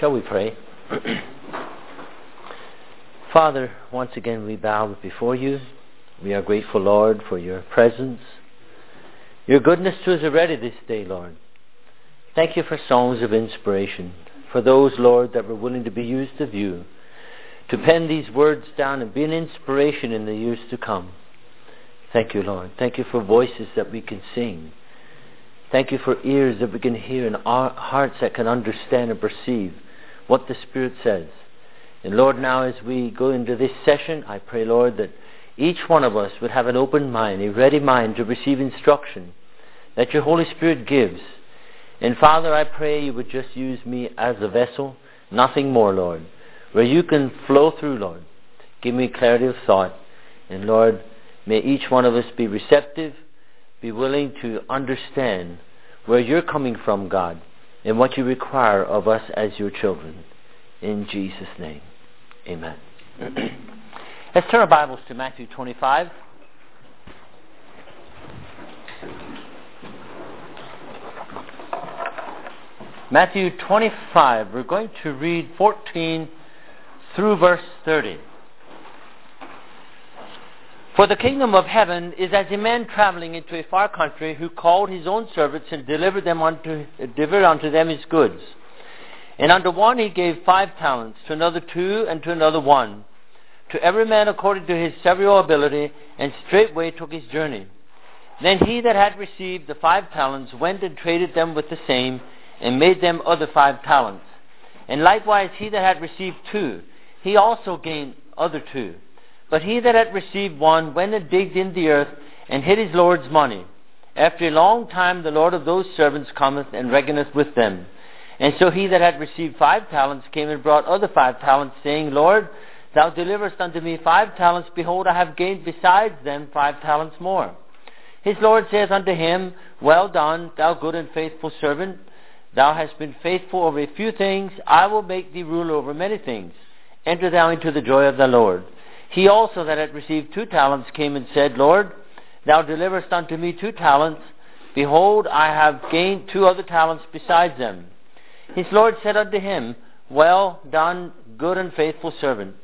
Shall we pray? Father, once again we bow before you. We are grateful, Lord, for your presence, your goodness to us already this day, Lord. Thank you for songs of inspiration, for those, Lord, that were willing to be used of you, to pen these words down and be an inspiration in the years to come. Thank you, Lord. Thank you for voices that we can sing. Thank you for ears that we can hear and hearts that can understand and perceive what the Spirit says. And Lord, now as we go into this session, I pray, Lord, that each one of us would have an open mind, a ready mind to receive instruction that your Holy Spirit gives. And Father, I pray you would just use me as a vessel, nothing more, Lord, where you can flow through, Lord. Give me clarity of thought. And Lord, may each one of us be receptive, be willing to understand where you're coming from, God, and what you require of us as your children. In Jesus' name, amen. Let's turn our Bibles to Matthew 25. Matthew 25. We're going to read 14 through verse 30. For the kingdom of heaven is as a man traveling into a far country who called his own servants and delivered them unto, delivered unto them his goods. And unto one he gave five talents, to another two, and to another one, to every man according to his several ability, and straightway took his journey. Then he that had received the five talents went and traded them with the same, and made them other five talents. And likewise he that had received two, he also gained other two. But he that had received one went and digged in the earth and hid his Lord's money. After a long time the Lord of those servants cometh and reckoneth with them. And so he that had received five talents came and brought other five talents, saying, Lord, thou deliverest unto me five talents. Behold, I have gained besides them five talents more. His Lord saith unto him, Well done, thou good and faithful servant. Thou hast been faithful over a few things. I will make thee ruler over many things. Enter thou into the joy of the Lord. He also that had received two talents came and said, Lord, thou deliverest unto me two talents. Behold, I have gained two other talents besides them. His Lord said unto him, Well done, good and faithful servant.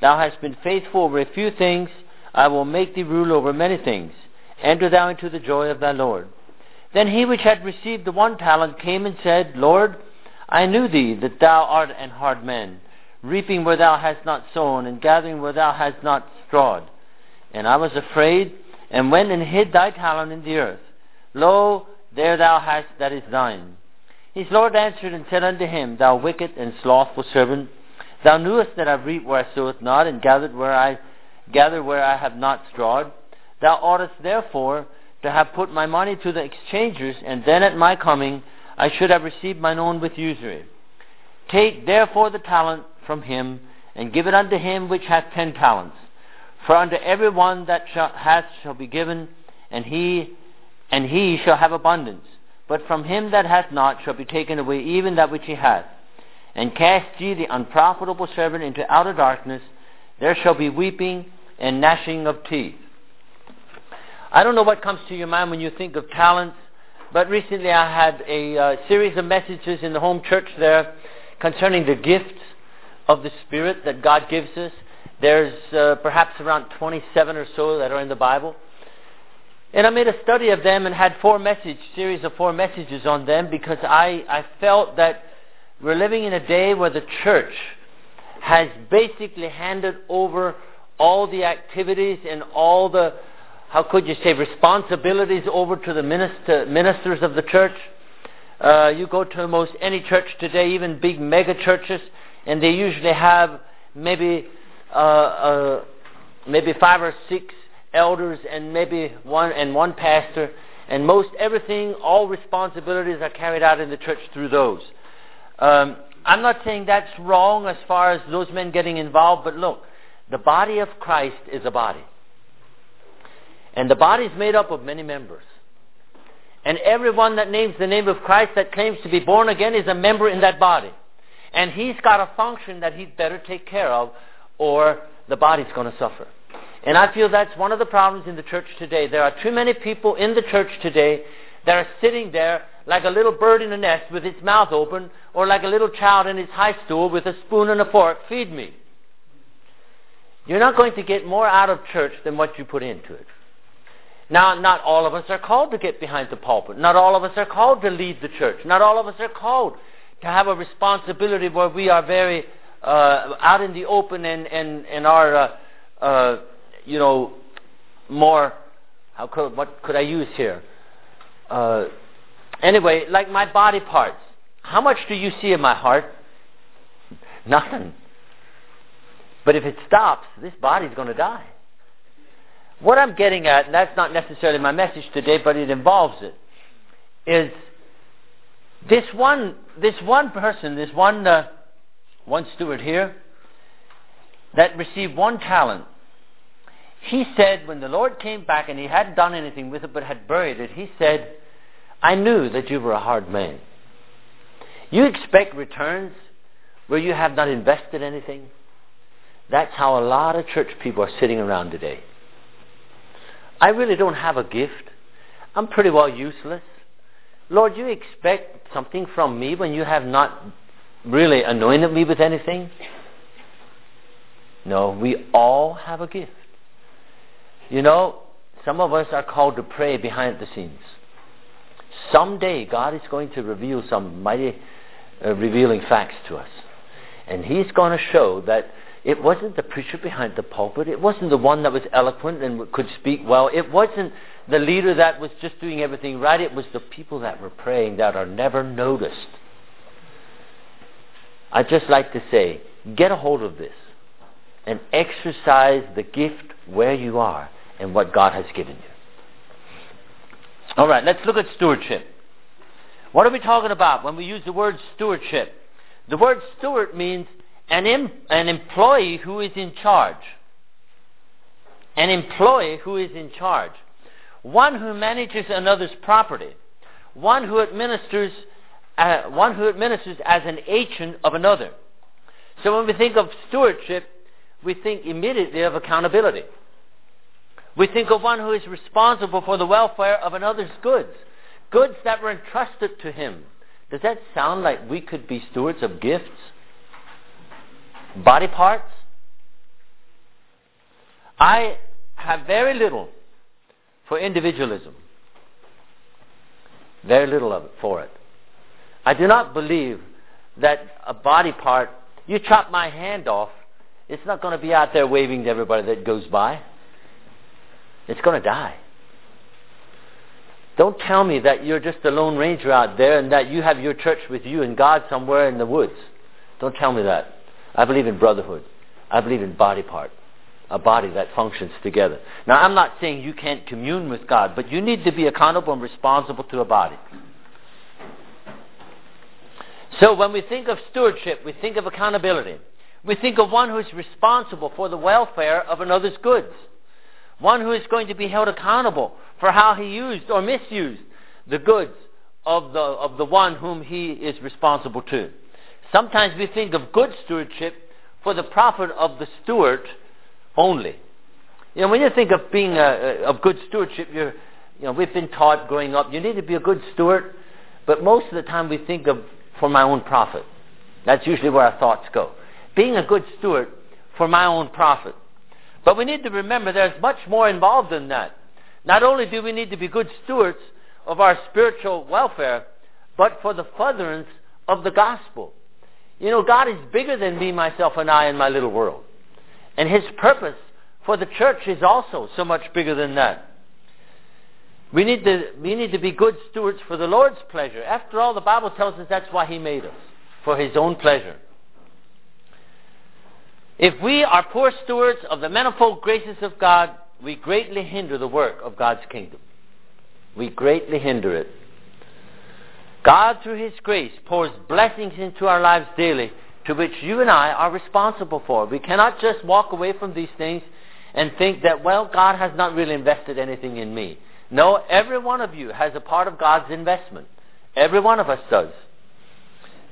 Thou hast been faithful over a few things. I will make thee rule over many things. Enter thou into the joy of thy Lord. Then he which had received the one talent came and said, Lord, I knew thee that thou art an hard man reaping where thou hast not sown, and gathering where thou hast not strawed. And I was afraid, and went and hid thy talent in the earth. Lo, there thou hast that is thine. His Lord answered and said unto him, Thou wicked and slothful servant, thou knewest that I reap where I soweth not, and gathered where I gathered where I have not strawed. Thou oughtest therefore to have put my money to the exchangers, and then at my coming I should have received mine own with usury. Take therefore the talent from him, and give it unto him which hath ten talents. For unto every one that shall, hath shall be given, and he and he shall have abundance. But from him that hath not shall be taken away even that which he hath. And cast ye the unprofitable servant into outer darkness. There shall be weeping and gnashing of teeth. I don't know what comes to your mind when you think of talents, but recently I had a uh, series of messages in the home church there concerning the gifts of the Spirit that God gives us. There's uh, perhaps around 27 or so that are in the Bible. And I made a study of them and had four message series of four messages on them because I, I felt that we're living in a day where the church has basically handed over all the activities and all the, how could you say, responsibilities over to the minister, ministers of the church. Uh, you go to almost any church today, even big mega churches, and they usually have maybe uh, uh, maybe five or six elders and maybe one and one pastor, and most everything, all responsibilities are carried out in the church through those. Um, I'm not saying that's wrong as far as those men getting involved, but look, the body of Christ is a body. And the body is made up of many members. And everyone that names the name of Christ that claims to be born again is a member in that body. And he's got a function that he'd better take care of, or the body's going to suffer. And I feel that's one of the problems in the church today. There are too many people in the church today that are sitting there like a little bird in a nest with its mouth open, or like a little child in its high stool with a spoon and a fork, feed me. You're not going to get more out of church than what you put into it. Now, not all of us are called to get behind the pulpit. Not all of us are called to lead the church. Not all of us are called to have a responsibility where we are very uh, out in the open and, and, and are, uh, uh, you know, more, how could, what could I use here? Uh, anyway, like my body parts. How much do you see in my heart? Nothing. But if it stops, this body's going to die. What I'm getting at, and that's not necessarily my message today, but it involves it, is this one, this one person, this one, uh, one steward here, that received one talent. He said when the Lord came back and he hadn't done anything with it but had buried it, he said, I knew that you were a hard man. You expect returns where you have not invested anything? That's how a lot of church people are sitting around today. I really don't have a gift. I'm pretty well useless. Lord, you expect something from me when you have not really anointed me with anything? No, we all have a gift. You know, some of us are called to pray behind the scenes. Someday God is going to reveal some mighty uh, revealing facts to us. And He's going to show that it wasn't the preacher behind the pulpit. It wasn't the one that was eloquent and could speak well. It wasn't the leader that was just doing everything right. It was the people that were praying that are never noticed. I'd just like to say, get a hold of this and exercise the gift where you are and what God has given you. All right, let's look at stewardship. What are we talking about when we use the word stewardship? The word steward means an, em- an employee who is in charge. An employee who is in charge. One who manages another's property. One who administers, uh, one who administers as an agent of another. So when we think of stewardship, we think immediately of accountability. We think of one who is responsible for the welfare of another's goods, goods that were entrusted to him. Does that sound like we could be stewards of gifts? body parts. I have very little for individualism. Very little of it for it. I do not believe that a body part, you chop my hand off, it's not going to be out there waving to everybody that goes by. It's going to die. Don't tell me that you're just a lone ranger out there and that you have your church with you and God somewhere in the woods. Don't tell me that. I believe in brotherhood. I believe in body part, a body that functions together. Now, I'm not saying you can't commune with God, but you need to be accountable and responsible to a body. So when we think of stewardship, we think of accountability. We think of one who is responsible for the welfare of another's goods. One who is going to be held accountable for how he used or misused the goods of the, of the one whom he is responsible to. Sometimes we think of good stewardship for the profit of the steward only. You know, when you think of being a, of good stewardship, you're, you know, we've been taught growing up, you need to be a good steward, but most of the time we think of for my own profit. That's usually where our thoughts go. Being a good steward for my own profit. But we need to remember there's much more involved in that. Not only do we need to be good stewards of our spiritual welfare, but for the furtherance of the gospel. You know, God is bigger than me, myself, and I in my little world. And His purpose for the church is also so much bigger than that. We need to, we need to be good stewards for the Lord's pleasure. After all, the Bible tells us that's why He made us, for His own pleasure. If we are poor stewards of the manifold graces of God, we greatly hinder the work of God's kingdom. We greatly hinder it. God, through His grace, pours blessings into our lives daily, to which you and I are responsible for. We cannot just walk away from these things and think that, well, God has not really invested anything in me. No, every one of you has a part of God's investment. Every one of us does.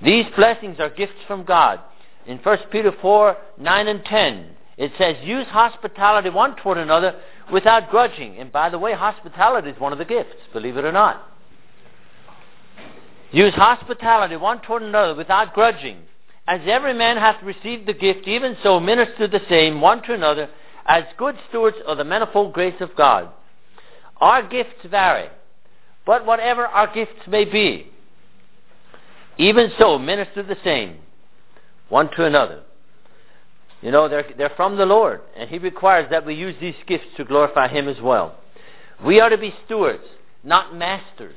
These blessings are gifts from God. In 1 Peter 4, 9 and 10, it says, use hospitality one toward another without grudging. And by the way, hospitality is one of the gifts, believe it or not. Use hospitality one toward another without grudging. As every man hath received the gift, even so minister the same one to another as good stewards of the manifold grace of God. Our gifts vary, but whatever our gifts may be, even so minister the same one to another. You know, they're, they're from the Lord, and He requires that we use these gifts to glorify Him as well. We are to be stewards, not masters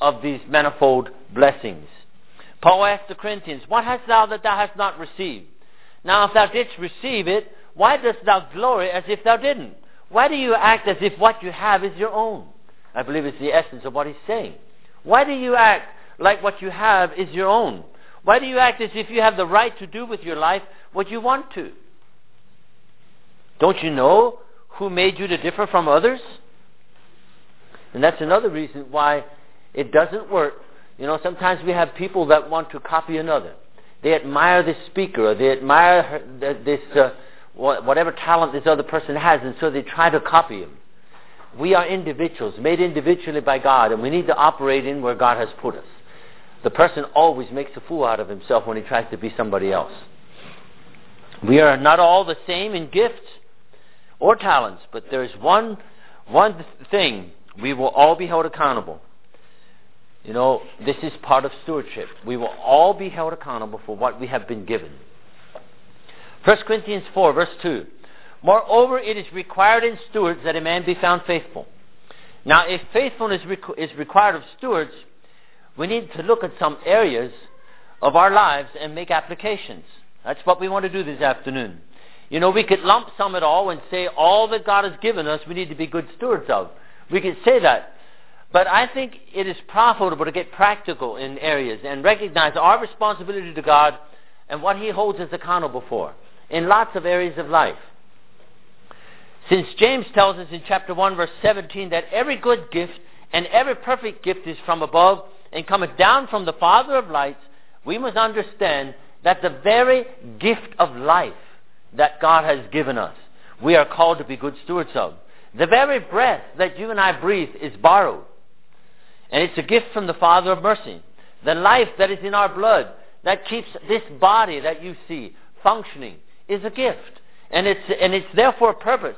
of these manifold blessings. Paul asked the Corinthians, What hast thou that thou hast not received? Now, if thou didst receive it, why dost thou glory as if thou didn't? Why do you act as if what you have is your own? I believe it's the essence of what he's saying. Why do you act like what you have is your own? Why do you act as if you have the right to do with your life what you want to? Don't you know who made you to differ from others? And that's another reason why it doesn't work. You know, sometimes we have people that want to copy another. They admire this speaker, or they admire her, this uh, whatever talent this other person has, and so they try to copy him. We are individuals, made individually by God, and we need to operate in where God has put us. The person always makes a fool out of himself when he tries to be somebody else. We are not all the same in gifts or talents, but there is one, one thing we will all be held accountable. You know, this is part of stewardship. We will all be held accountable for what we have been given. 1 Corinthians 4, verse 2. Moreover, it is required in stewards that a man be found faithful. Now, if faithfulness is required of stewards, we need to look at sum areas of our lives and make applications. That's what we want to do this afternoon. You know, we could lump some it all and say all that God has given us we need to be good stewards of. We could say that. But I think it is profitable to get practical in areas and recognize our responsibility to God and what He holds us accountable for in lots of areas of life. Since James tells us in chapter 1 verse 17 that every good gift and every perfect gift is from above and cometh down from the Father of lights, we must understand that the very gift of life that God has given us, we are called to be good stewards of. The very breath that you and I breathe is borrowed. And it's a gift from the Father of mercy. The life that is in our blood that keeps this body that you see functioning is a gift. And it's, and it's there for a purpose.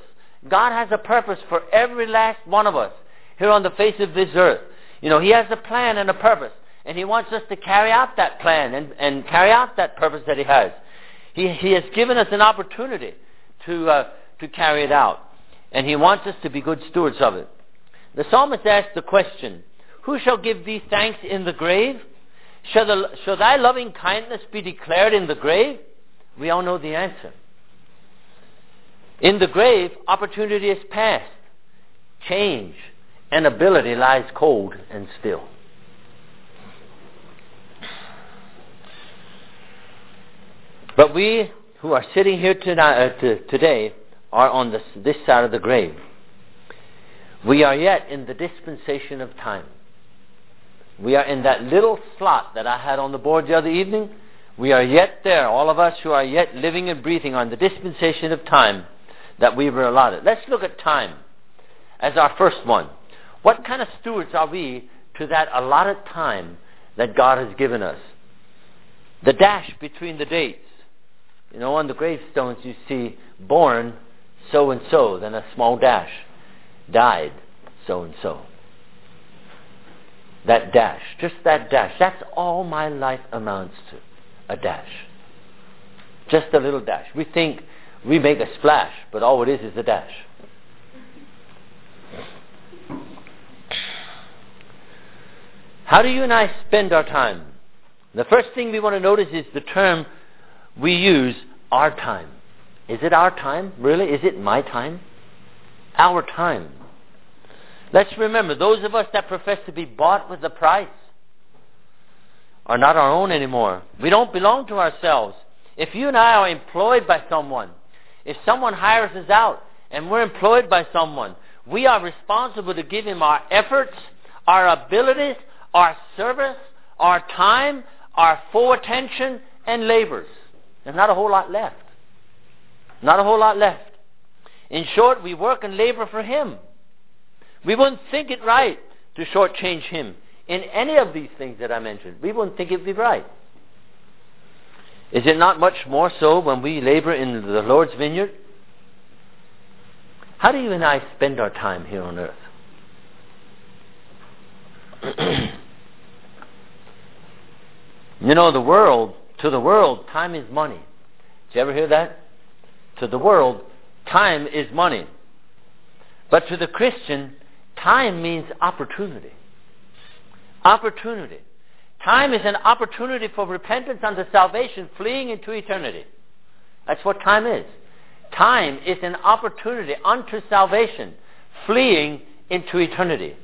God has a purpose for every last one of us here on the face of this earth. You know, He has a plan and a purpose. And He wants us to carry out that plan and, and carry out that purpose that He has. He, he has given us an opportunity to, uh, to carry it out. And He wants us to be good stewards of it. The psalmist asked the question, who shall give thee thanks in the grave? Shall, the, shall thy loving kindness be declared in the grave? We all know the answer. In the grave, opportunity is past. Change and ability lies cold and still. But we who are sitting here tonight, uh, today are on this, this side of the grave. We are yet in the dispensation of time. We are in that little slot that I had on the board the other evening. We are yet there, all of us who are yet living and breathing on the dispensation of time that we were allotted. Let's look at time as our first one. What kind of stewards are we to that allotted time that God has given us? The dash between the dates. You know, on the gravestones you see born so and so, then a small dash. Died so and so. That dash, just that dash. That's all my life amounts to. A dash. Just a little dash. We think we make a splash, but all it is is a dash. How do you and I spend our time? The first thing we want to notice is the term we use, our time. Is it our time? Really? Is it my time? Our time. Let's remember, those of us that profess to be bought with a price are not our own anymore. We don't belong to ourselves. If you and I are employed by someone, if someone hires us out and we're employed by someone, we are responsible to give him our efforts, our abilities, our service, our time, our full attention, and labors. There's not a whole lot left. Not a whole lot left. In short, we work and labor for him. We wouldn't think it right to shortchange him in any of these things that I mentioned, we wouldn't think it would be right. Is it not much more so when we labor in the Lord's vineyard? How do you and I spend our time here on earth? you know, the world, to the world, time is money. Did you ever hear that? To the world, time is money. But to the Christian, time means opportunity. Opportunity. Time is an opportunity for repentance unto salvation, fleeing into eternity. That's what time is. Time is an opportunity unto salvation, fleeing into eternity.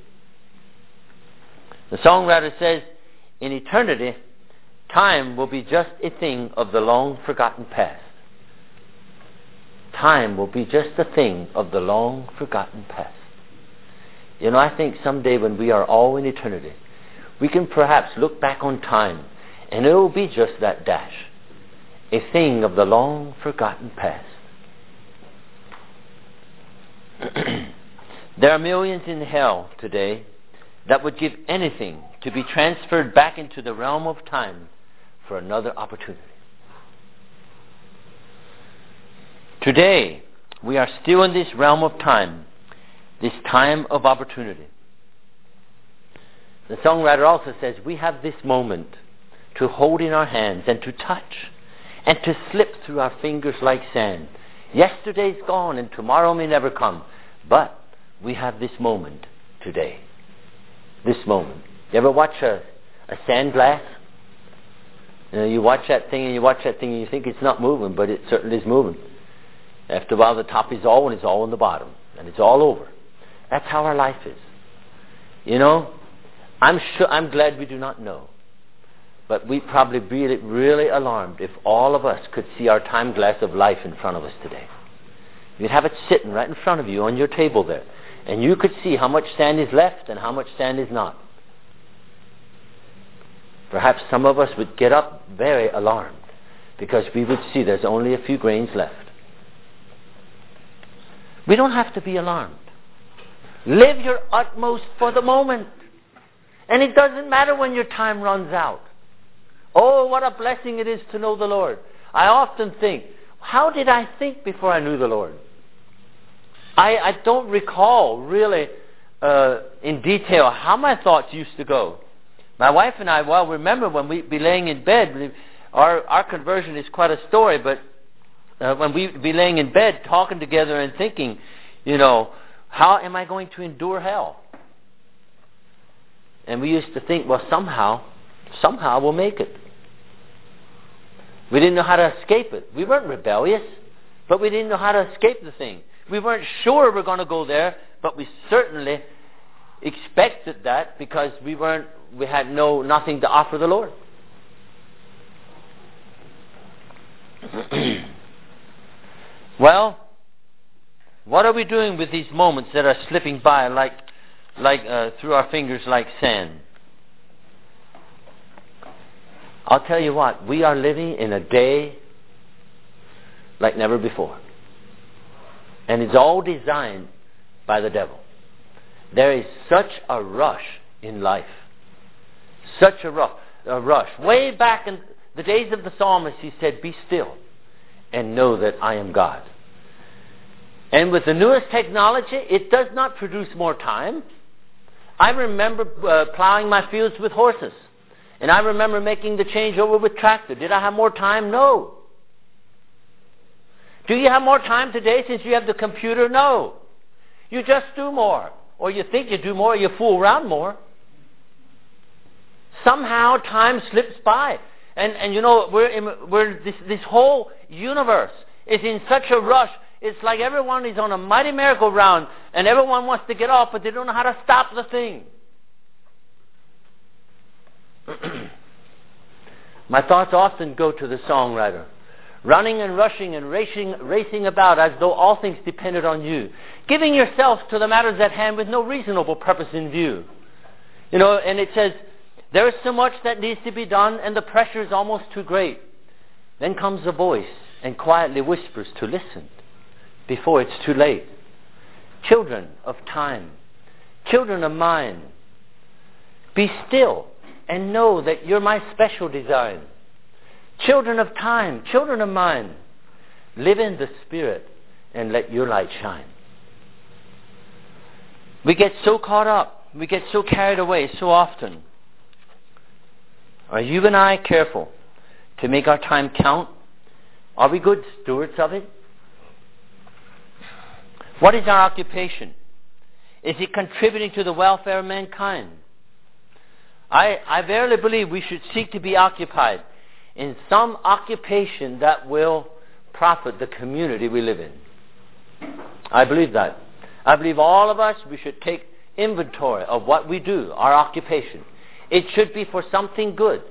The songwriter says, in eternity, time will be just a thing of the long forgotten past. Time will be just a thing of the long forgotten past. You know, I think someday when we are all in eternity, we can perhaps look back on time and it will be just that dash, a thing of the long forgotten past. there are millions in hell today that would give anything to be transferred back into the realm of time for another opportunity. Today, we are still in this realm of time, this time of opportunity. The songwriter also says we have this moment to hold in our hands and to touch and to slip through our fingers like sand. Yesterday's gone and tomorrow may never come, but we have this moment today. This moment. You ever watch a, a sand glass? You know, you watch that thing and you watch that thing and you think it's not moving, but it certainly is moving. After a while, the top is all and it's all in the bottom, and it's all over. That's how our life is. You know, I'm sure, I'm glad we do not know. But we'd probably be really alarmed if all of us could see our time glass of life in front of us today. You'd have it sitting right in front of you on your table there. And you could see how much sand is left and how much sand is not. Perhaps some of us would get up very alarmed because we would see there's only a few grains left. We don't have to be alarmed. Live your utmost for the moment. And it doesn't matter when your time runs out. Oh, what a blessing it is to know the Lord. I often think, how did I think before I knew the Lord? I, I don't recall really uh, in detail how my thoughts used to go. My wife and I, well, remember when we'd be laying in bed, our, our conversion is quite a story, but uh, when we'd be laying in bed talking together and thinking, you know, how am I going to endure hell? And we used to think, well, somehow, somehow we'll make it. We didn't know how to escape it. We weren't rebellious, but we didn't know how to escape the thing. We weren't sure we are going to go there, but we certainly expected that because we weren't we had no nothing to offer the Lord. well, what are we doing with these moments that are slipping by like like uh, through our fingers like sand? I'll tell you what, we are living in a day like never before. And it's all designed by the devil. There is such a rush in life. Such a, rush. a rush. Way back in the days of the psalmist, he said, Be still and know that I am God. And with the newest technology, it does not produce more time. I remember uh, plowing my fields with horses. And I remember making the changeover with tractor. Did I have more time? No. Do you have more time today since you have the computer? No. You just do more. Or you think you do more, you fool around more. Somehow time slips by. And, and you know, we're, in, we're this, this whole universe is in such a rush. It's like everyone is on a mighty merry-go-round and everyone wants to get off, but they don't know how to stop the thing. My thoughts often go to the songwriter running and rushing and racing, racing about as though all things depended on you, giving yourself to the matters at hand with no reasonable purpose in view. You know, and it says, there is so much that needs to be done, and the pressure is almost too great. Then comes a voice and quietly whispers to listen before it's too late. Children of time, children of mine, Be still and know that you're my special design. Children of time, children of mine, live in the Spirit and let your light shine. We get so caught up, we get so carried away so often. Are you and I careful to make our time count? Are we good stewards of it? What is our occupation? Is it contributing to the welfare of mankind? I, I verily believe we should seek to be occupied in some occupation that will profit the community we live in. I believe that. I believe all of us, we should take inventory of what we do, our occupation. It should be for something good,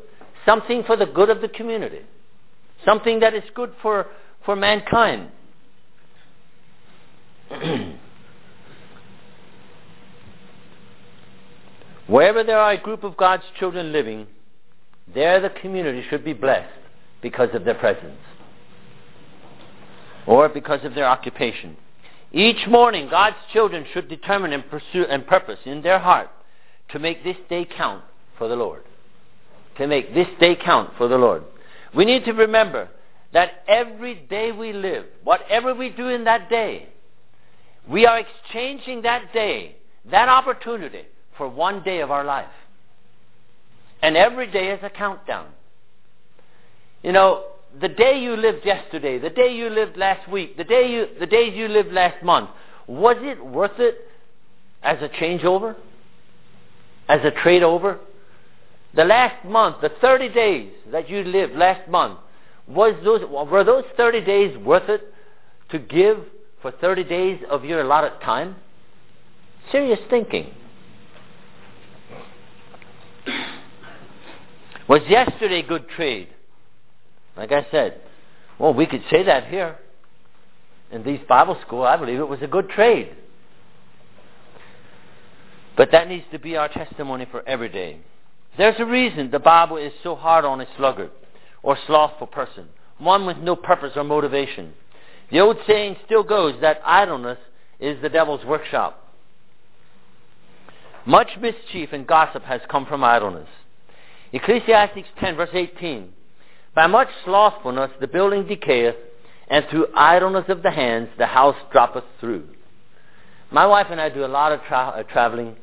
something for the good of the community, something that is good for, for mankind. Wherever there are a group of God's children living, there the community should be blessed because of their presence or because of their occupation. Each morning, God's children should determine and pursue and purpose in their heart to make this day count for the Lord. To make this day count for the Lord. We need to remember that every day we live, whatever we do in that day, we are exchanging that day, that opportunity, for one day of our life. And every day is a countdown. You know, the day you lived yesterday, the day you lived last week, the day you the days you lived last month, was it worth it as a changeover? As a trade over? The last month, the 30 days that you lived last month, was those were those 30 days worth it to give for 30 days of your allotted time? Serious thinking. Was yesterday good trade? Like I said, well, we could say that here. In these Bible school, I believe it was a good trade. But that needs to be our testimony for every day. There's a reason the Bible is so hard on a sluggard or slothful person, one with no purpose or motivation. The old saying still goes that idleness is the devil's workshop. Much mischief and gossip has come from idleness. Ecclesiastes 10 verse 18. By much slothfulness the building decayeth, and through idleness of the hands the house droppeth through. My wife and I do a lot of tra- uh, traveling,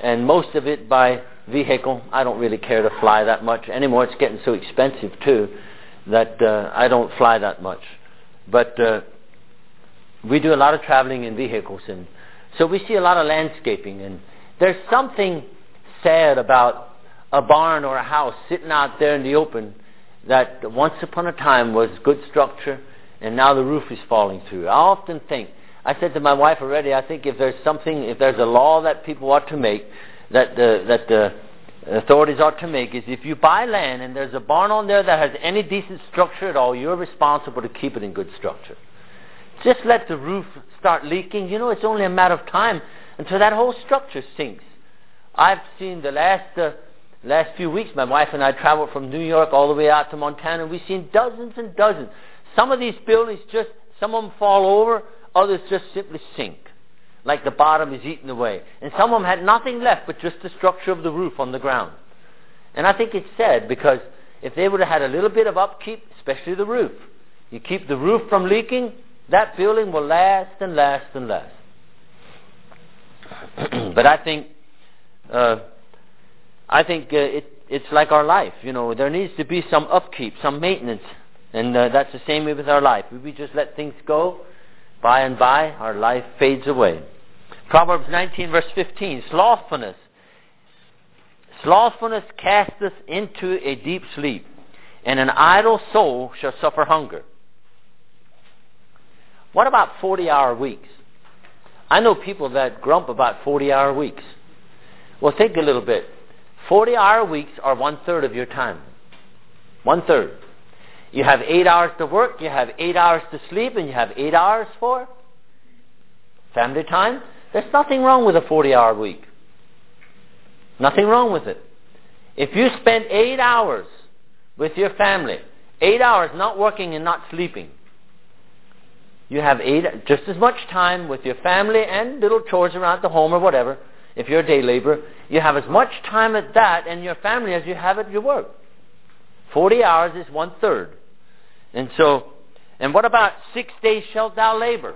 and most of it by vehicle. I don't really care to fly that much anymore. It's getting so expensive too that uh, I don't fly that much. But uh, we do a lot of traveling in vehicles, and so we see a lot of landscaping. And there's something sad about a barn or a house sitting out there in the open that once upon a time was good structure and now the roof is falling through. I often think, I said to my wife already, I think if there's something, if there's a law that people ought to make, that the, that the authorities ought to make, is if you buy land and there's a barn on there that has any decent structure at all, you're responsible to keep it in good structure. Just let the roof start leaking. You know, it's only a matter of time until that whole structure sinks. I've seen the last uh, last few weeks, my wife and I traveled from New York all the way out to Montana, we've seen dozens and dozens. Some of these buildings just, some of them fall over, others just simply sink, like the bottom is eaten away. And some of them had nothing left but just the structure of the roof on the ground. And I think it's sad because if they would have had a little bit of upkeep, especially the roof, you keep the roof from leaking, that building will last and last and last. but I think uh, I think uh, it, it's like our life. You know, there needs to be some upkeep, some maintenance, and uh, that's the same with our life. If we just let things go, by and by, our life fades away. Proverbs 19, verse 15: Slothfulness, slothfulness casteth into a deep sleep, and an idle soul shall suffer hunger. What about 40-hour weeks? I know people that grump about 40-hour weeks. Well, think a little bit. 40 hour weeks are one third of your time. One third. You have eight hours to work, you have eight hours to sleep, and you have eight hours for family time. There's nothing wrong with a 40 hour week. Nothing wrong with it. If you spend eight hours with your family, eight hours not working and not sleeping, you have eight, just as much time with your family and little chores around the home or whatever. if you're a day laborer, you have as much time at that and your family as you have at your work. 40 hours is one third. And so, and what about six days shalt thou labor?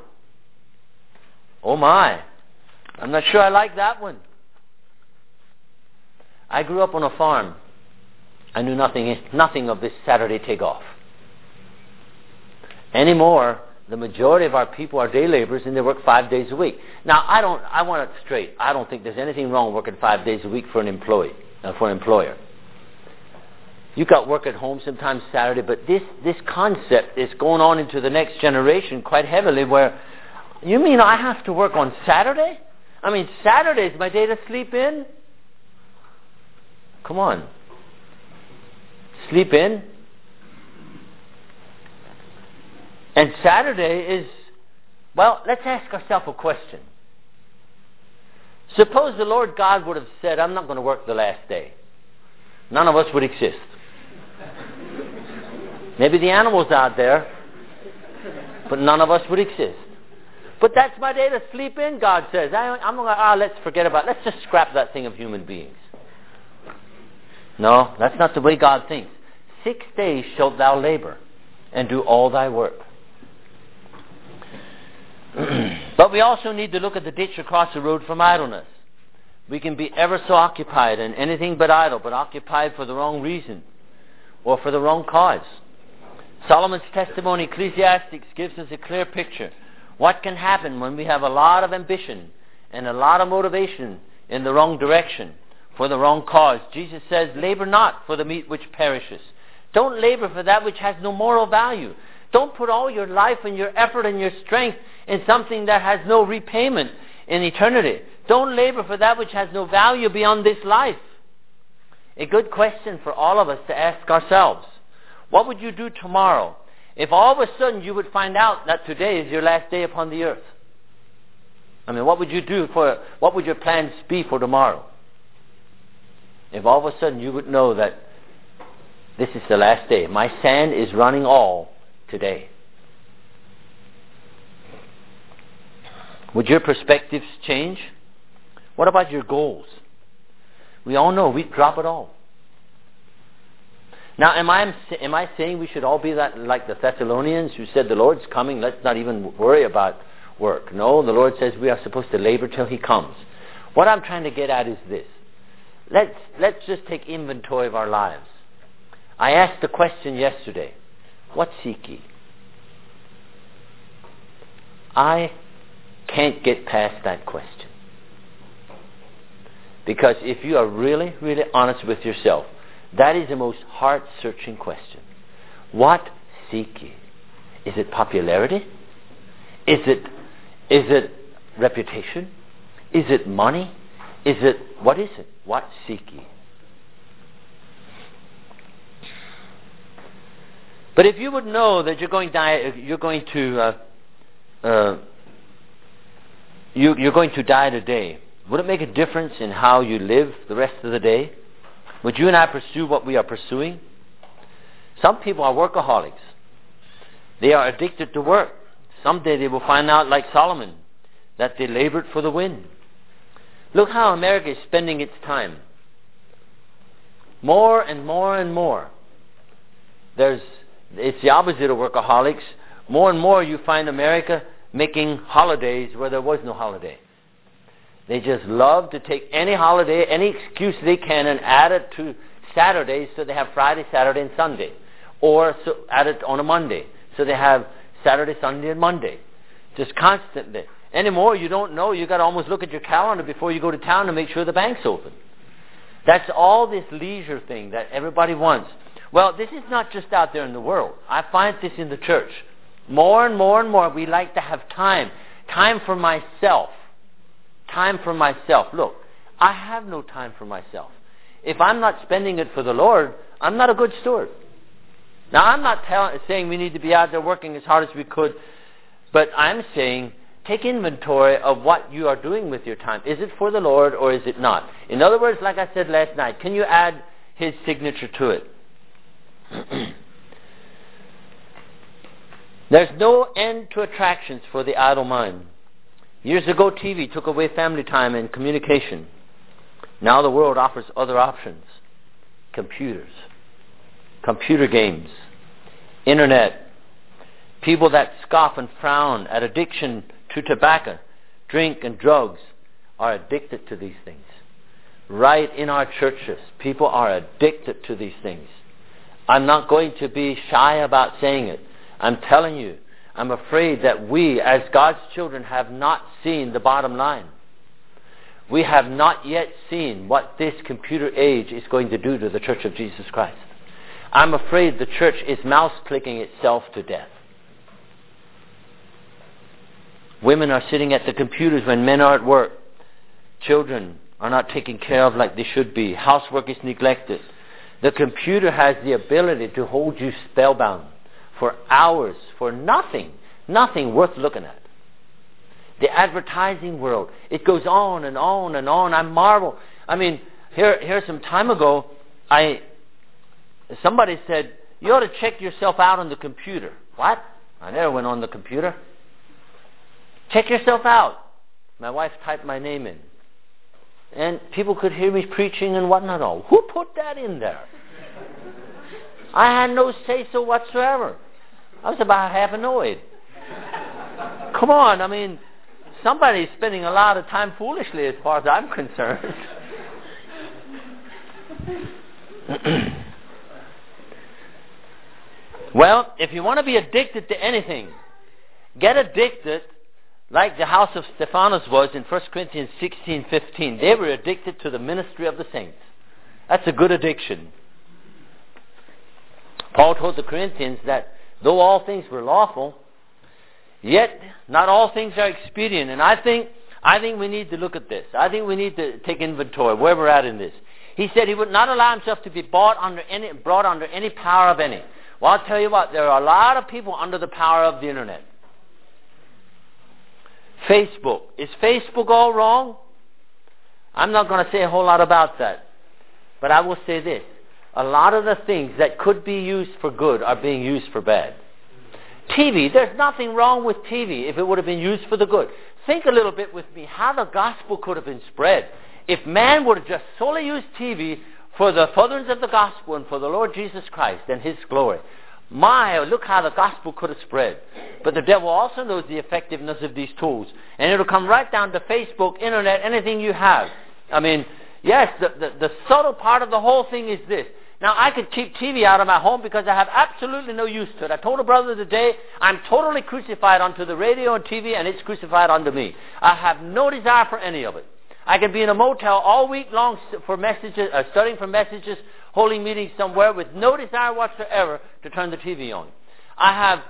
Oh my. I'm not sure I like that one. I grew up on a farm. I knew nothing, nothing of this Saturday takeoff. Anymore, the majority of our people are day laborers and they work five days a week. Now, I don't, I want it straight. I don't think there's anything wrong working five days a week for an employee, uh, for an employer. You got work at home sometimes Saturday, but this, this concept is going on into the next generation quite heavily where, you mean I have to work on Saturday? I mean, Saturday is my day to sleep in? Come on. Sleep in? And Saturday is, well, let's ask ourselves a question. Suppose the Lord God would have said, I'm not going to work the last day. None of us would exist. Maybe the animals out there, but none of us would exist. But that's my day to sleep in, God says. I, am to, ah, let's forget about it. Let's just scrap that thing of human beings. No, that's not the way God thinks. Six days shalt thou labor and do all thy work. but we also need to look at the ditch across the road from idleness. We can be ever so occupied and anything but idle, but occupied for the wrong reason or for the wrong cause. Solomon's testimony, Ecclesiastics, gives us a clear picture. What can happen when we have a lot of ambition and a lot of motivation in the wrong direction for the wrong cause? Jesus says, labor not for the meat which perishes. Don't labor for that which has no moral value. Don't put all your life and your effort and your strength in something that has no repayment in eternity. Don't labor for that which has no value beyond this life. A good question for all of us to ask ourselves. What would you do tomorrow if all of a sudden you would find out that today is your last day upon the earth? I mean, what would you do for, what would your plans be for tomorrow? If all of a sudden you would know that this is the last day. My sand is running all today. Would your perspectives change? What about your goals? We all know we drop it all. Now, am I, am I saying we should all be that, like the Thessalonians who said, the Lord's coming, let's not even worry about work? No, the Lord says we are supposed to labor till He comes. What I'm trying to get at is this. Let's, let's just take inventory of our lives. I asked the question yesterday, what seek ye? I can't get past that question. Because if you are really, really honest with yourself, that is the most heart searching question. What seek ye? Is it popularity? Is it, is it reputation? Is it money? Is it, what is it? What seek ye? But if you would know that you're going, die, you're going to uh, uh, you, you're going to die today, would it make a difference in how you live the rest of the day? Would you and I pursue what we are pursuing? Some people are workaholics. They are addicted to work. Someday they will find out, like Solomon, that they labored for the wind. Look how America is spending its time. More and more and more. There's, it's the opposite of workaholics. More and more you find America making holidays where there was no holiday. They just love to take any holiday, any excuse they can, and add it to Saturdays so they have Friday, Saturday, and Sunday. Or so add it on a Monday. So they have Saturday, Sunday, and Monday. Just constantly. Anymore, you don't know. you got to almost look at your calendar before you go to town to make sure the bank's open. That's all this leisure thing that everybody wants. Well, this is not just out there in the world. I find this in the church. More and more and more, we like to have time. Time for myself. Time for myself. Look, I have no time for myself. If I'm not spending it for the Lord, I'm not a good steward. Now, I'm not tell- saying we need to be out there working as hard as we could, but I'm saying take inventory of what you are doing with your time. Is it for the Lord or is it not? In other words, like I said last night, can you add His signature to it? There's no end to attractions for the idle mind. Years ago, TV took away family time and communication. Now the world offers other options. Computers, computer games, internet, people that scoff and frown at addiction to tobacco, drink, and drugs are addicted to these things. Right in our churches, people are addicted to these things. I'm not going to be shy about saying it. I'm telling you, I'm afraid that we, as God's children, have not seen the bottom line. We have not yet seen what this computer age is going to do to the Church of Jesus Christ. I'm afraid the church is mouse clicking itself to death. Women are sitting at the computers when men are at work. Children are not taken care of like they should be. Housework is neglected. The computer has the ability to hold you spellbound for hours for nothing, nothing worth looking at. The advertising world, it goes on and on and on. I marvel. I mean, here, here some time ago, I somebody said, you ought to check yourself out on the computer. What? I never went on the computer. Check yourself out. My wife typed my name in. And people could hear me preaching and whatnot all. Who put that in there? I had no say so whatsoever. I was about half annoyed. Come on, I mean, somebody's spending a lot of time foolishly as far as I'm concerned. well, if you want to be addicted to anything, get addicted like the house of Stephanas was in 1 Corinthians 16:15. They were addicted to the ministry of the saints. That's a good addiction. Paul told the Corinthians that though all things were lawful, yet not all things are expedient. And I think I think we need to look at this. I think we need to take inventory where we're at in this. He said he would not allow himself to be bought under any, brought under any power of any. Well, I'll tell you what, there are a lot of people under the power of the internet. Facebook. Is Facebook all wrong? I'm not going to say a whole lot about that. But I will say this. A lot of the things that could be used for good are being used for bad. TV, there's nothing wrong with TV if it would have been used for the good. Think a little bit with me how the gospel could have been spread if man would have just solely used TV for the furtherance of the gospel and for the Lord Jesus Christ and His glory. My, look how the gospel could have spread. But the devil also knows the effectiveness of these tools. And it'll come right down to Facebook, internet, anything you have. I mean, yes, the, the, the subtle part of the whole thing is this. Now, I could keep TV out of my home because I have absolutely no use to it. I told a brother today, I'm totally crucified onto the radio and TV, and it's crucified onto me. I have no desire for any of it. I can be in a motel all week long for messages, uh, studying for messages, holding meetings somewhere with no desire whatsoever to turn the TV on. I have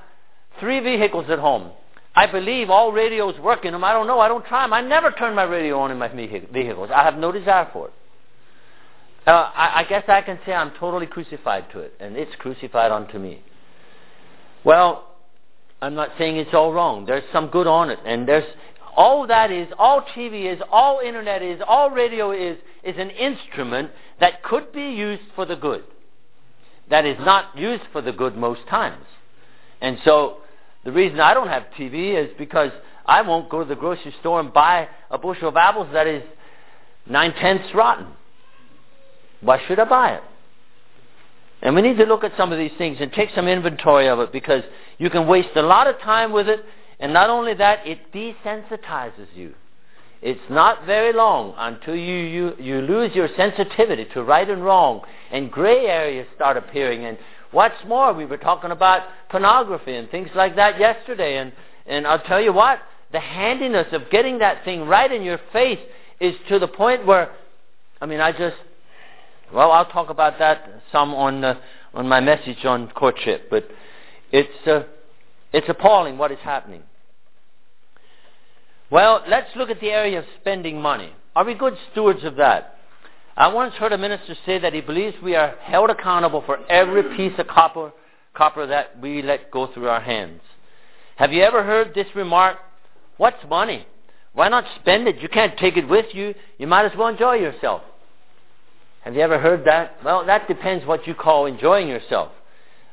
three vehicles at home. I believe all radios work in them. I don't know. I don't try them. I never turn my radio on in my vehicles. I have no desire for it. Uh, I, I guess I can say I'm totally crucified to it, and it's crucified unto me. Well, I'm not saying it's all wrong. There's some good on it, and there's all that is, all TV is, all internet is, all radio is, is an instrument that could be used for the good. That is not used for the good most times. And so, the reason I don't have TV is because I won't go to the grocery store and buy a bushel of apples that is nine tenths rotten. Why should I buy it? And we need to look at some of these things and take some inventory of it because you can waste a lot of time with it and not only that, it desensitizes you. It's not very long until you, you, you lose your sensitivity to right and wrong, and gray areas start appearing. And what's more, we were talking about pornography and things like that yesterday, and, and I'll tell you what, the handiness of getting that thing right in your face is to the point where, I mean, I just, well, I'll talk about that some on, uh, on my message on courtship, but it's, uh, it's appalling what is happening. Well, let's look at the area of spending money. Are we good stewards of that? I once heard a minister say that he believes we are held accountable for every piece of copper, copper that we let go through our hands. Have you ever heard this remark? What's money? Why not spend it? You can't take it with you. You might as well enjoy yourself. Have you ever heard that? Well, that depends what you call enjoying yourself.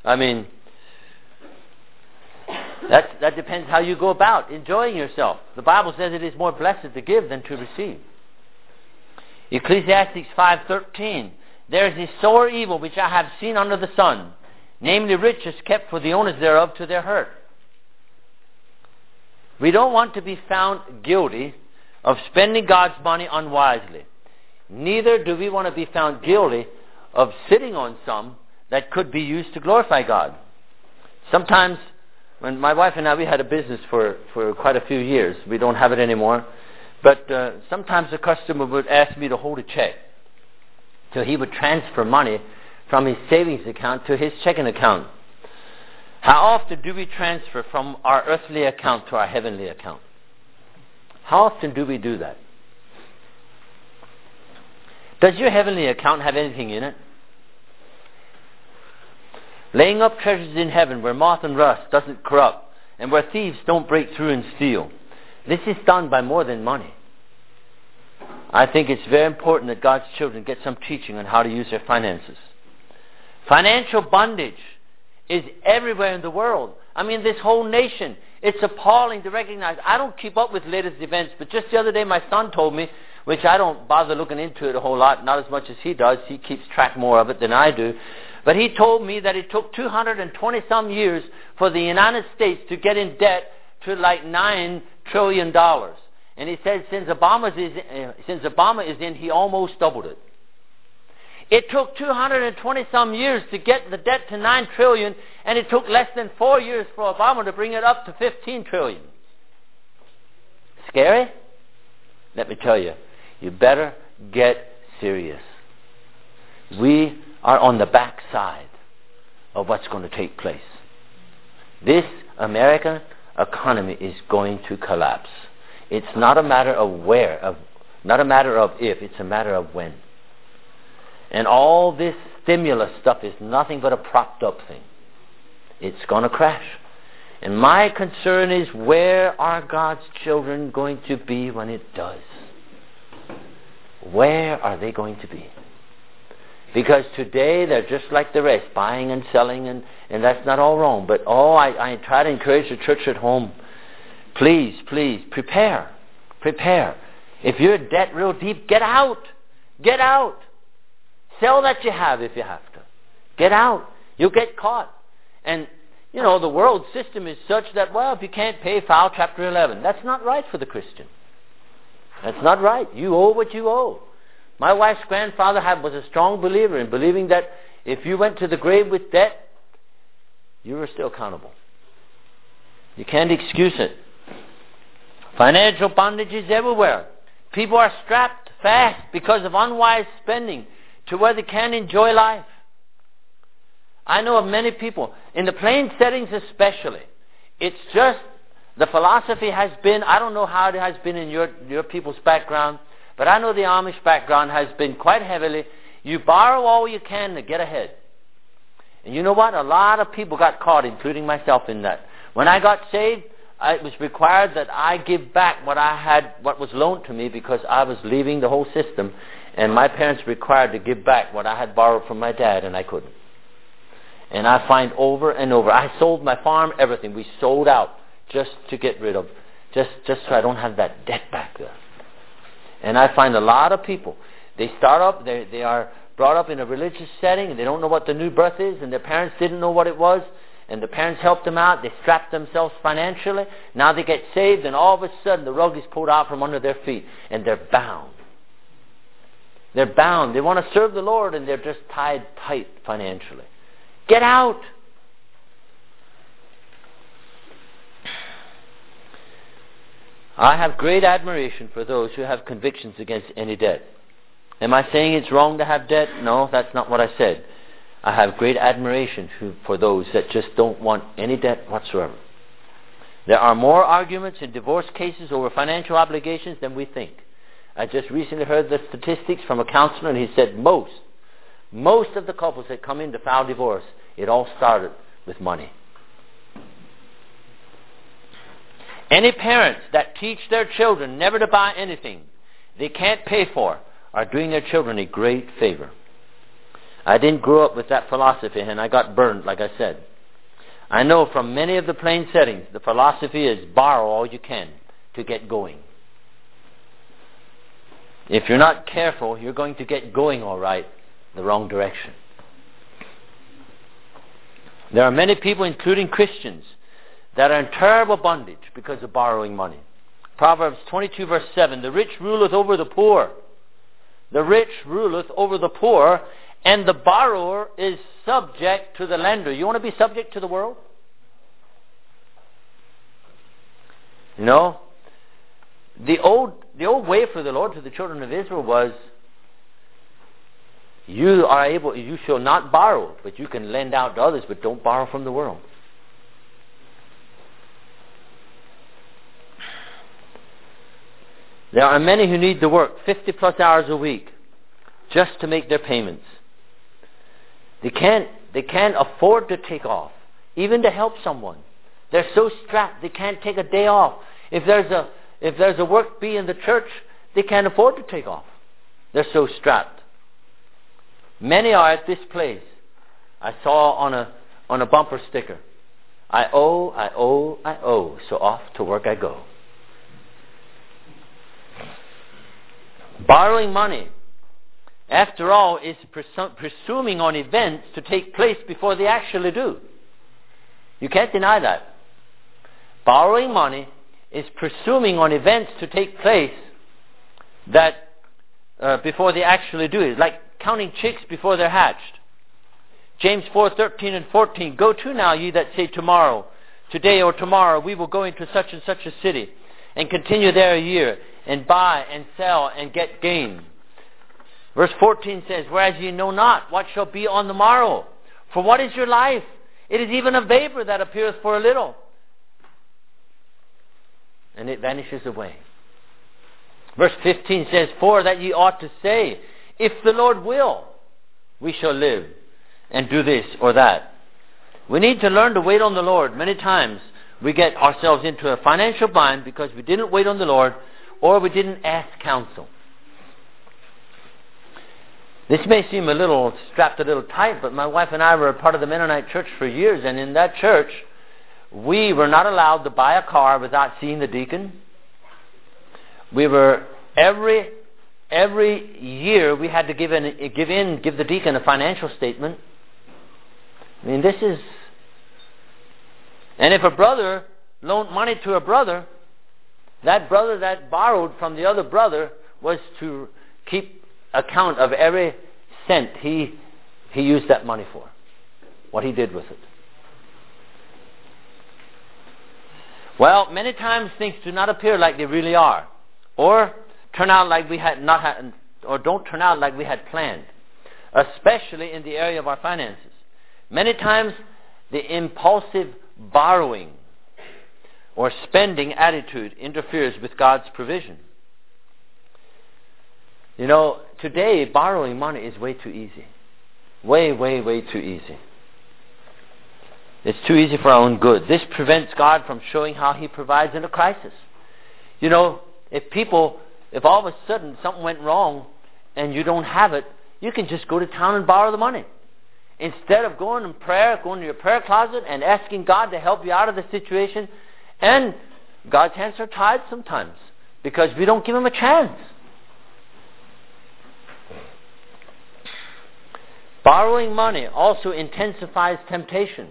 I mean, That, that depends how you go about enjoying yourself. The Bible says it is more blessed to give than to receive. Ecclesiastes 5.13 There is a sore evil which I have seen under the sun, namely riches kept for the owners thereof to their hurt. We don't want to be found guilty of spending God's money unwisely. Neither do we want to be found guilty of sitting on some that could be used to glorify God. Sometimes, when my wife and I, we had a business for, for quite a few years. We don't have it anymore. But uh, sometimes a customer would ask me to hold a check. So he would transfer money from his savings account to his checking account. How often do we transfer from our earthly account to our heavenly account? How often do we do that? Does your heavenly account have anything in it? Laying up treasures in heaven where moth and rust doesn't corrupt and where thieves don't break through and steal. This is done by more than money. I think it's very important that God's children get some teaching on how to use their finances. Financial bondage is everywhere in the world. I mean, this whole nation. It's appalling to recognize. I don't keep up with latest events, but just the other day my son told me, which I don't bother looking into it a whole lot, not as much as he does. He keeps track more of it than I do. But he told me that it took 220 some years for the United States to get in debt to like nine trillion dollars. And he said since Obama is uh, since Obama is in, he almost doubled it. It took 220 some years to get the debt to 9 trillion, and it took less than four years for Obama to bring it up to 15 trillion. Scary? Let me tell you, you better get serious. We are on the backside of what's going to take place. This American economy is going to collapse. It's not a matter of where, of, not a matter of if, it's a matter of when. And all this stimulus stuff is nothing but a propped up thing. It's going to crash. And my concern is where are God's children going to be when it does? Where are they going to be? Because today they're just like the rest, buying and selling, and, and that's not all wrong. But oh, I, I try to encourage the church at home. Please, please, prepare. Prepare. If you're in debt real deep, get out. Get out. Sell that you have if you have to. Get out. You'll get caught. And, you know, the world system is such that, well, if you can't pay, file Chapter 11. That's not right for the Christian. That's not right. You owe what you owe. My wife's grandfather had, was a strong believer in believing that if you went to the grave with debt, you were still accountable. You can't excuse it. Financial bondage is everywhere. People are strapped fast because of unwise spending to where they can't enjoy life. I know of many people, in the plain settings especially, it's just the philosophy has been, I don't know how it has been in your, your people's background, but I know the Amish background has been quite heavily, you borrow all you can to get ahead. And you know what? A lot of people got caught, including myself in that. When I got saved, uh, it was required that I give back what I had, what was loaned to me because I was leaving the whole system. And my parents required to give back what I had borrowed from my dad, and I couldn't. And I find over and over, I sold my farm, everything. We sold out just to get rid of, just, just so I don't have that debt back there. And I find a lot of people, they start up, they, they are brought up in a religious setting, and they don't know what the new birth is, and their parents didn't know what it was, and the parents helped them out, they strapped themselves financially, now they get saved, and all of a sudden the rug is pulled out from under their feet, and they're bound. They're bound. They want to serve the Lord, and they're just tied tight financially. Get out! I have great admiration for those who have convictions against any debt. Am I saying it's wrong to have debt? No, that's not what I said. I have great admiration for those that just don't want any debt whatsoever. There are more arguments in divorce cases over financial obligations than we think. I just recently heard the statistics from a counselor, and he said most, most of the couples that come in to file divorce, it all started with money. Any parents that teach their children never to buy anything they can't pay for are doing their children a great favor. I didn't grow up with that philosophy and I got burned, like I said. I know from many of the plain settings, the philosophy is borrow all you can to get going. If you're not careful, you're going to get going all right the wrong direction. There are many people, including Christians, that are in terrible bondage because of borrowing money. Proverbs 22 verse 7, the rich ruleth over the poor. The rich ruleth over the poor, and the borrower is subject to the lender. You want to be subject to the world? No. The old, the old way for the Lord to the children of Israel was you are able, you shall not borrow, but you can lend out to others, but don't borrow from the world. There are many who need to work 50 plus hours a week just to make their payments. They can't, they can't afford to take off, even to help someone. They're so strapped they can't take a day off. If there's a, if there's a work bee in the church, they can't afford to take off. They're so strapped. Many are at this place. I saw on a, on a bumper sticker. I owe, I owe, I owe, so off to work I go. Borrowing money, after all, is presu- presuming on events to take place before they actually do. You can't deny that. Borrowing money is presuming on events to take place that uh, before they actually do. It's like counting chicks before they're hatched. James 4:13 and 14. Go to now, ye that say tomorrow, today or tomorrow, we will go into such and such a city, and continue there a year, and buy and sell and get gain. Verse 14 says, Whereas ye know not what shall be on the morrow. For what is your life? It is even a vapor that appeareth for a little, and it vanishes away. Verse 15 says, For that ye ought to say, If the Lord will, we shall live and do this or that. We need to learn to wait on the Lord. Many times we get ourselves into a financial bind because we didn't wait on the Lord or we didn't ask counsel. This may seem a little strapped a little tight, but my wife and I were a part of the Mennonite church for years, and in that church, we were not allowed to buy a car without seeing the deacon. We were every every year we had to give in give in give the deacon a financial statement. I mean, this is. And if a brother loaned money to a brother, that brother that borrowed from the other brother was to keep account of every cent he, he used that money for, what he did with it. Well, many times things do not appear like they really are, or turn out like we had not had, or don't turn out like we had planned, especially in the area of our finances. Many times, the impulsive borrowing or spending attitude interferes with God's provision. You know, today borrowing money is way too easy. Way, way, way too easy. It's too easy for our own good. This prevents God from showing how He provides in a crisis. You know, if people, if all of a sudden something went wrong and you don't have it, you can just go to town and borrow the money. Instead of going in prayer, going to your prayer closet and asking God to help you out of the situation, and God's hands are tied sometimes because we don't give Him a chance. Borrowing money also intensifies temptation.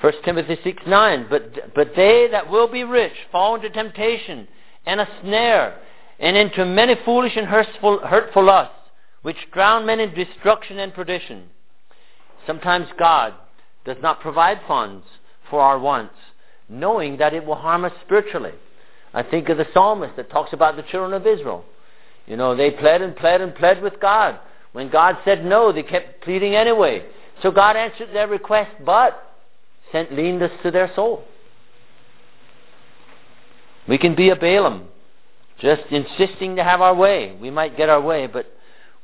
1 Timothy 6 9. But, but they that will be rich fall into temptation and a snare, and into many foolish and hurtful, hurtful lusts, which drown men in destruction and perdition. Sometimes God does not provide funds for our wants knowing that it will harm us spiritually. I think of the psalmist that talks about the children of Israel. You know, they pled and pled and pled with God. When God said no, they kept pleading anyway. So God answered their request, but sent leanness to their soul. We can be a Balaam, just insisting to have our way. We might get our way, but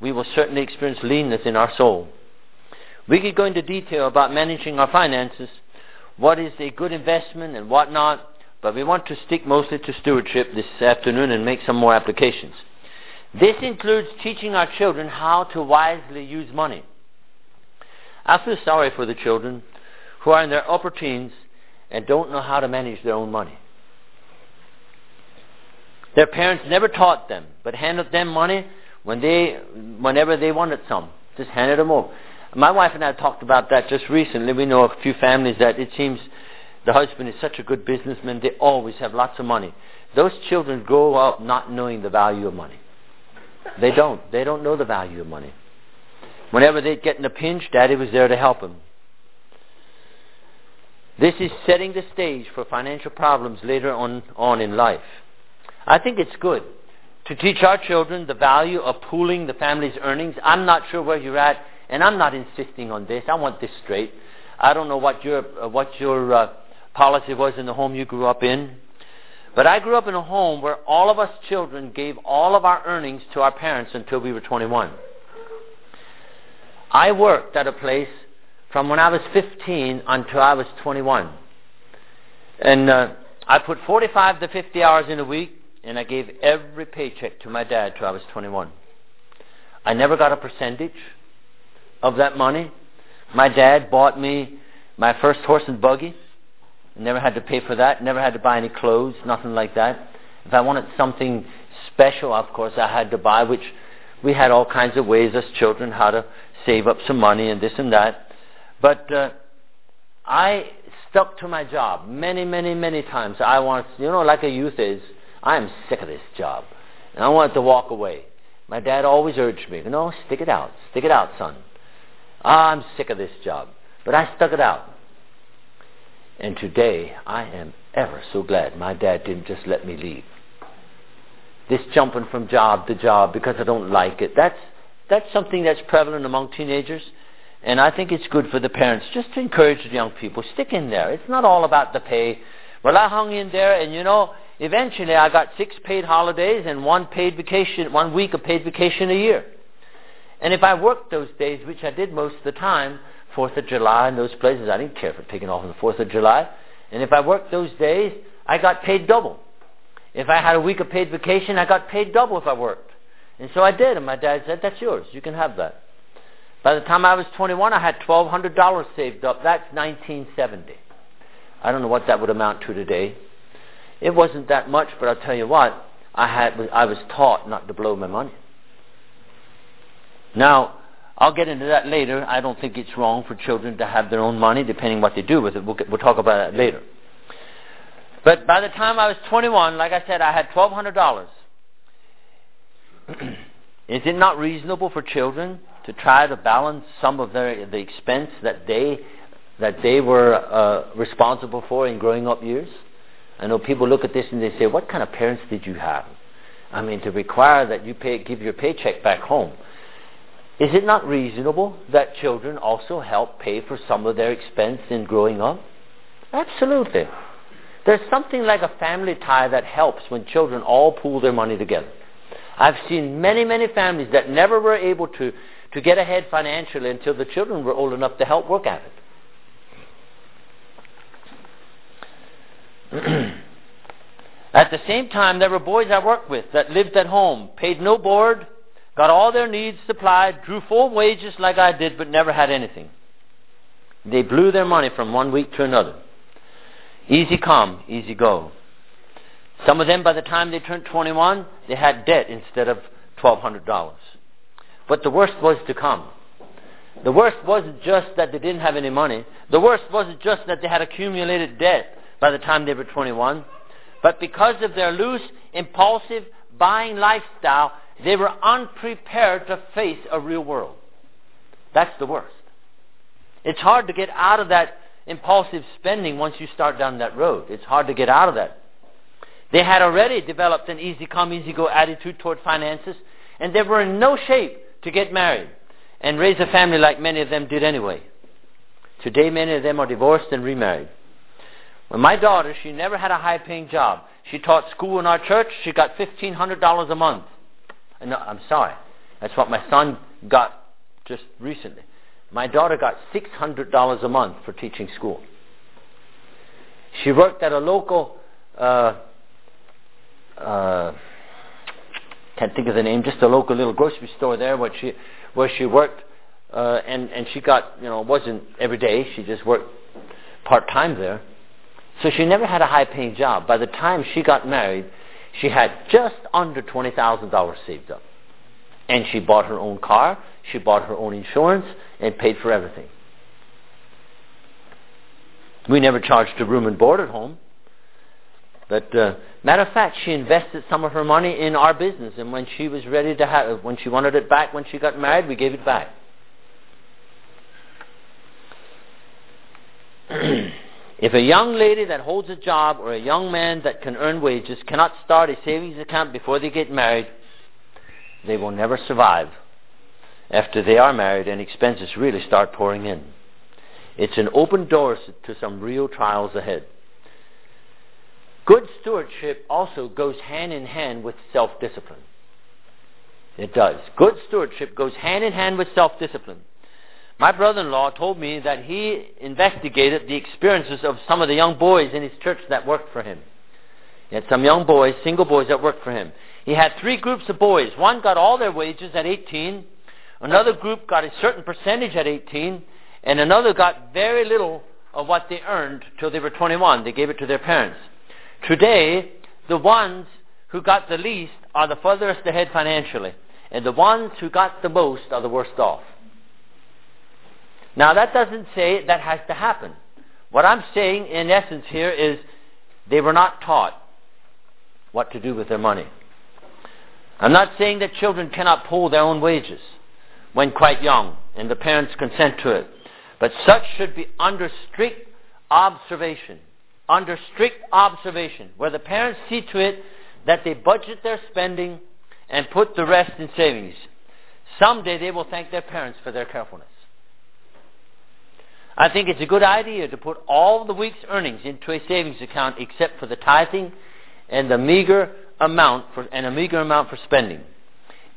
we will certainly experience leanness in our soul. We could go into detail about managing our finances, what is a good investment and what not, but we want to stick mostly to stewardship this afternoon and make some more applications. This includes teaching our children how to wisely use money. I feel sorry for the children who are in their upper teens and don't know how to manage their own money. Their parents never taught them, but handed them money when they, whenever they wanted some. Just handed them over. My wife and I talked about that just recently. We know a few families that it seems the husband is such a good businessman, they always have lots of money. Those children grow up not knowing the value of money. They don't. They don't know the value of money. Whenever they get in a pinch, daddy was there to help them. This is setting the stage for financial problems later on, on in life. I think it's good to teach our children the value of pooling the family's earnings. I'm not sure where you're at, and I'm not insisting on this. I want this straight. I don't know what your uh, what your uh, policy was in the home you grew up in, but I grew up in a home where all of us children gave all of our earnings to our parents until we were 21. I worked at a place from when I was 15 until I was 21. And uh, I put 45 to 50 hours in a week, and I gave every paycheck to my dad till I was 21. I never got a percentage of that money. My dad bought me my first horse and buggy. Never had to pay for that. Never had to buy any clothes, nothing like that. If I wanted something special, of course, I had to buy, which we had all kinds of ways as children how to save up some money and this and that. But uh, I stuck to my job many, many, many times. I want, you know, like a youth is, I am sick of this job. And I wanted to walk away. My dad always urged me, you know, stick it out. Stick it out, son. I'm sick of this job. But I stuck it out. And today, I am ever so glad my dad didn't just let me leave. This jumping from job to job because I don't like it, that's, that's something that's prevalent among teenagers. And I think it's good for the parents just to encourage the young people, stick in there. It's not all about the pay. Well, I hung in there, and you know, eventually I got six paid holidays and one paid vacation, one week of paid vacation a year. And if I worked those days, which I did most of the time, Fourth of July and those places, I didn't care for taking off on the Fourth of July. And if I worked those days, I got paid double. If I had a week of paid vacation, I got paid double if I worked. And so I did, and my dad said, "That's yours. You can have that." By the time I was 21, I had $1,200 saved up. That's 1970. I don't know what that would amount to today. It wasn't that much, but I'll tell you what, I, had, I was taught not to blow my money. Now, I'll get into that later. I don't think it's wrong for children to have their own money, depending what they do with it. We'll, we'll talk about that later. But by the time I was 21, like I said, I had $1,200. Is it not reasonable for children to try to balance some of their, the expense that they, that they were uh, responsible for in growing up years? I know people look at this and they say, what kind of parents did you have? I mean, to require that you pay, give your paycheck back home. Is it not reasonable that children also help pay for some of their expense in growing up? Absolutely. There's something like a family tie that helps when children all pool their money together. I've seen many, many families that never were able to to get ahead financially until the children were old enough to help work at it. at the same time, there were boys I worked with that lived at home, paid no board, got all their needs supplied, drew full wages like I did, but never had anything. They blew their money from one week to another. Easy come, easy go. Some of them, by the time they turned 21, they had debt instead of $1,200. But the worst was to come. The worst wasn't just that they didn't have any money. The worst wasn't just that they had accumulated debt by the time they were 21. But because of their loose, impulsive buying lifestyle, they were unprepared to face a real world. That's the worst. It's hard to get out of that impulsive spending once you start down that road. It's hard to get out of that. They had already developed an easy come, easy go attitude toward finances, and they were in no shape to get married and raise a family like many of them did anyway. Today, many of them are divorced and remarried. My daughter, she never had a high paying job. She taught school in our church. She got $1,500 a month. No, I'm sorry. That's what my son got just recently. My daughter got $600 a month for teaching school. She worked at a local uh, uh, can't think of the name, just a local little grocery store there where she where she worked, uh, and and she got you know it wasn't every day. She just worked part-time there. So she never had a high-paying job. By the time she got married, she had just under $20,000 saved up. And she bought her own car, she bought her own insurance, and paid for everything. We never charged a room and board at home. But uh, matter of fact, she invested some of her money in our business, and when she was ready to have, when she wanted it back, when she got married, we gave it back. if a young lady that holds a job or a young man that can earn wages cannot start a savings account before they get married, they will never survive after they are married and expenses really start pouring in. It's an open door to some real trials ahead. Good stewardship also goes hand in hand with self-discipline. It does. Good stewardship goes hand in hand with self-discipline. My brother-in-law told me that he investigated the experiences of some of the young boys in his church that worked for him. He had some young boys, single boys that worked for him. He had three groups of boys. One got all their wages at 18. Another group got a certain percentage at 18. And another got very little of what they earned till they were 21. They gave it to their parents. Today, the ones who got the least are the furthest ahead financially, and the ones who got the most are the worst off. Now, that doesn't say that has to happen. What I'm saying, in essence, here is they were not taught what to do with their money. I'm not saying that children cannot pull their own wages when quite young and the parents consent to it, but such should be under strict observation under strict observation, where the parents see to it that they budget their spending and put the rest in savings. Someday they will thank their parents for their carefulness. I think it's a good idea to put all the week's earnings into a savings account except for the tithing and the meager amount for, and a meager amount for spending.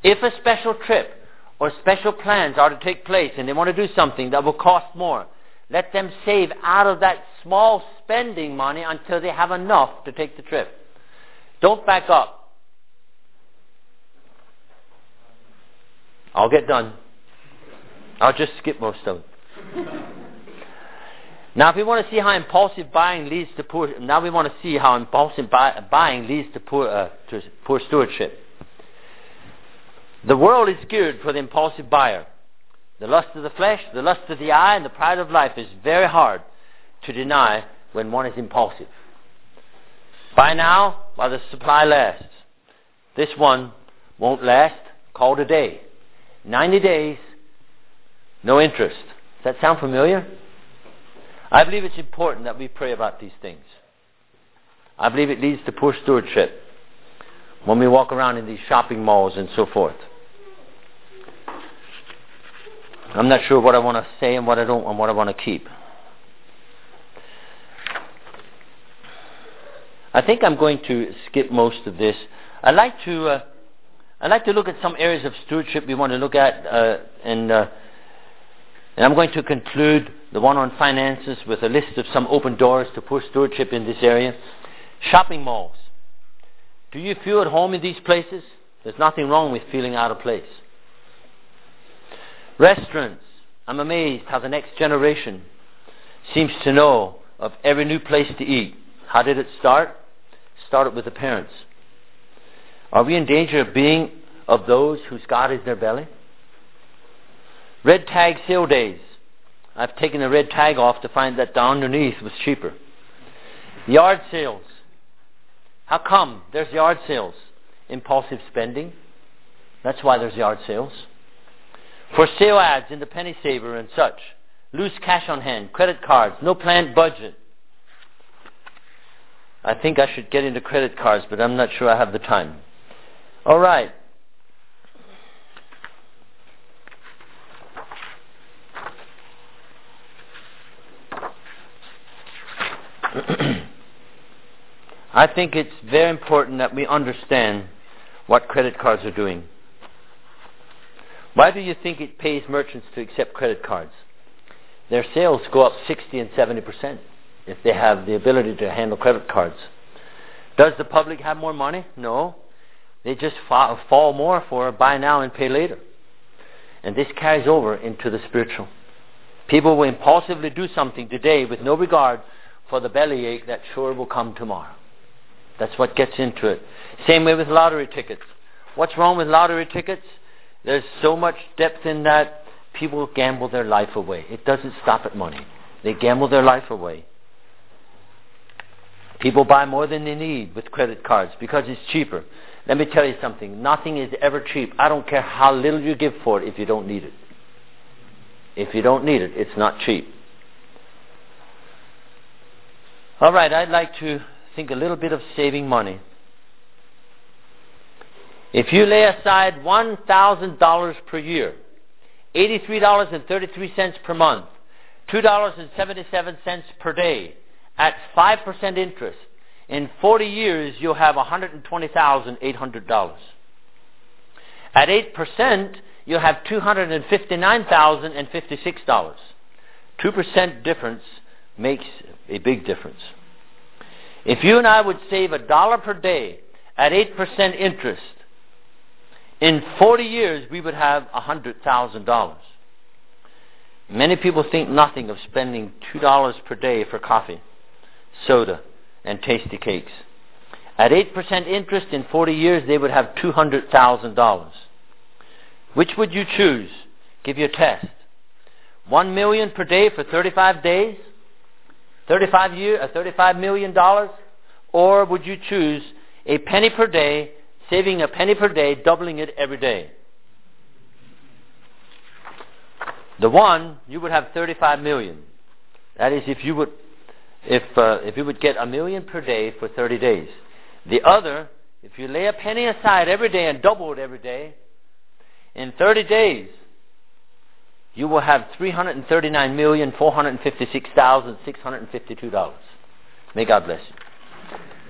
If a special trip or special plans are to take place and they want to do something that will cost more, let them save out of that small spending money until they have enough to take the trip. Don't back up. I'll get done. I'll just skip most of it. now, if we want to see how impulsive buying leads to poor, now we want to see how impulsive buy, buying leads to poor, uh, to poor stewardship. The world is geared for the impulsive buyer. The lust of the flesh, the lust of the eye, and the pride of life is very hard to deny when one is impulsive. Buy now while the supply lasts. This one won't last. Call today. 90 days, no interest. Does that sound familiar? I believe it's important that we pray about these things. I believe it leads to poor stewardship when we walk around in these shopping malls and so forth. I'm not sure what I want to say and what I don't and what I want to keep. I think I'm going to skip most of this. I'd like to uh, I'd like to look at some areas of stewardship we want to look at, uh, and uh, and I'm going to conclude the one on finances with a list of some open doors to push stewardship in this area. Shopping malls. Do you feel at home in these places? There's nothing wrong with feeling out of place. Restaurants. I'm amazed how the next generation seems to know of every new place to eat. How did it start? Started with the parents. Are we in danger of being of those whose God is their belly? Red tag sale days. I've taken the red tag off to find that down underneath was cheaper. Yard sales. How come there's yard sales? Impulsive spending. That's why there's yard sales. For sale ads in the penny saver and such. Loose cash on hand, credit cards, no planned budget. I think I should get into credit cards, but I'm not sure I have the time. All right. I think it's very important that we understand what credit cards are doing. Why do you think it pays merchants to accept credit cards? Their sales go up 60 and 70 percent if they have the ability to handle credit cards. Does the public have more money? No. They just fall more for buy now and pay later. And this carries over into the spiritual. People will impulsively do something today with no regard for the bellyache that sure will come tomorrow. That's what gets into it. Same way with lottery tickets. What's wrong with lottery tickets? There's so much depth in that people gamble their life away. It doesn't stop at money. They gamble their life away. People buy more than they need with credit cards because it's cheaper. Let me tell you something. Nothing is ever cheap. I don't care how little you give for it if you don't need it. If you don't need it, it's not cheap. All right, I'd like to think a little bit of saving money. If you lay aside $1,000 per year, $83.33 per month, $2.77 per day, at 5% interest, in 40 years you'll have $120,800. At 8%, you'll have $259,056. 2% difference makes a big difference. If you and I would save a dollar per day at 8% interest, in 40 years we would have $100,000. Many people think nothing of spending $2 per day for coffee, soda, and tasty cakes. At 8% interest in 40 years, they would have $200,000. Which would you choose? Give you a test. One million per day for 35 days? 35 year, uh, 35 million dollars? Or would you choose a penny per day, saving a penny per day, doubling it every day? The one, you would have 35 million. That is if you would if uh, if you would get a million per day for 30 days. The other, if you lay a penny aside every day and double it every day, in 30 days, you will have $339,456,652. May God bless you.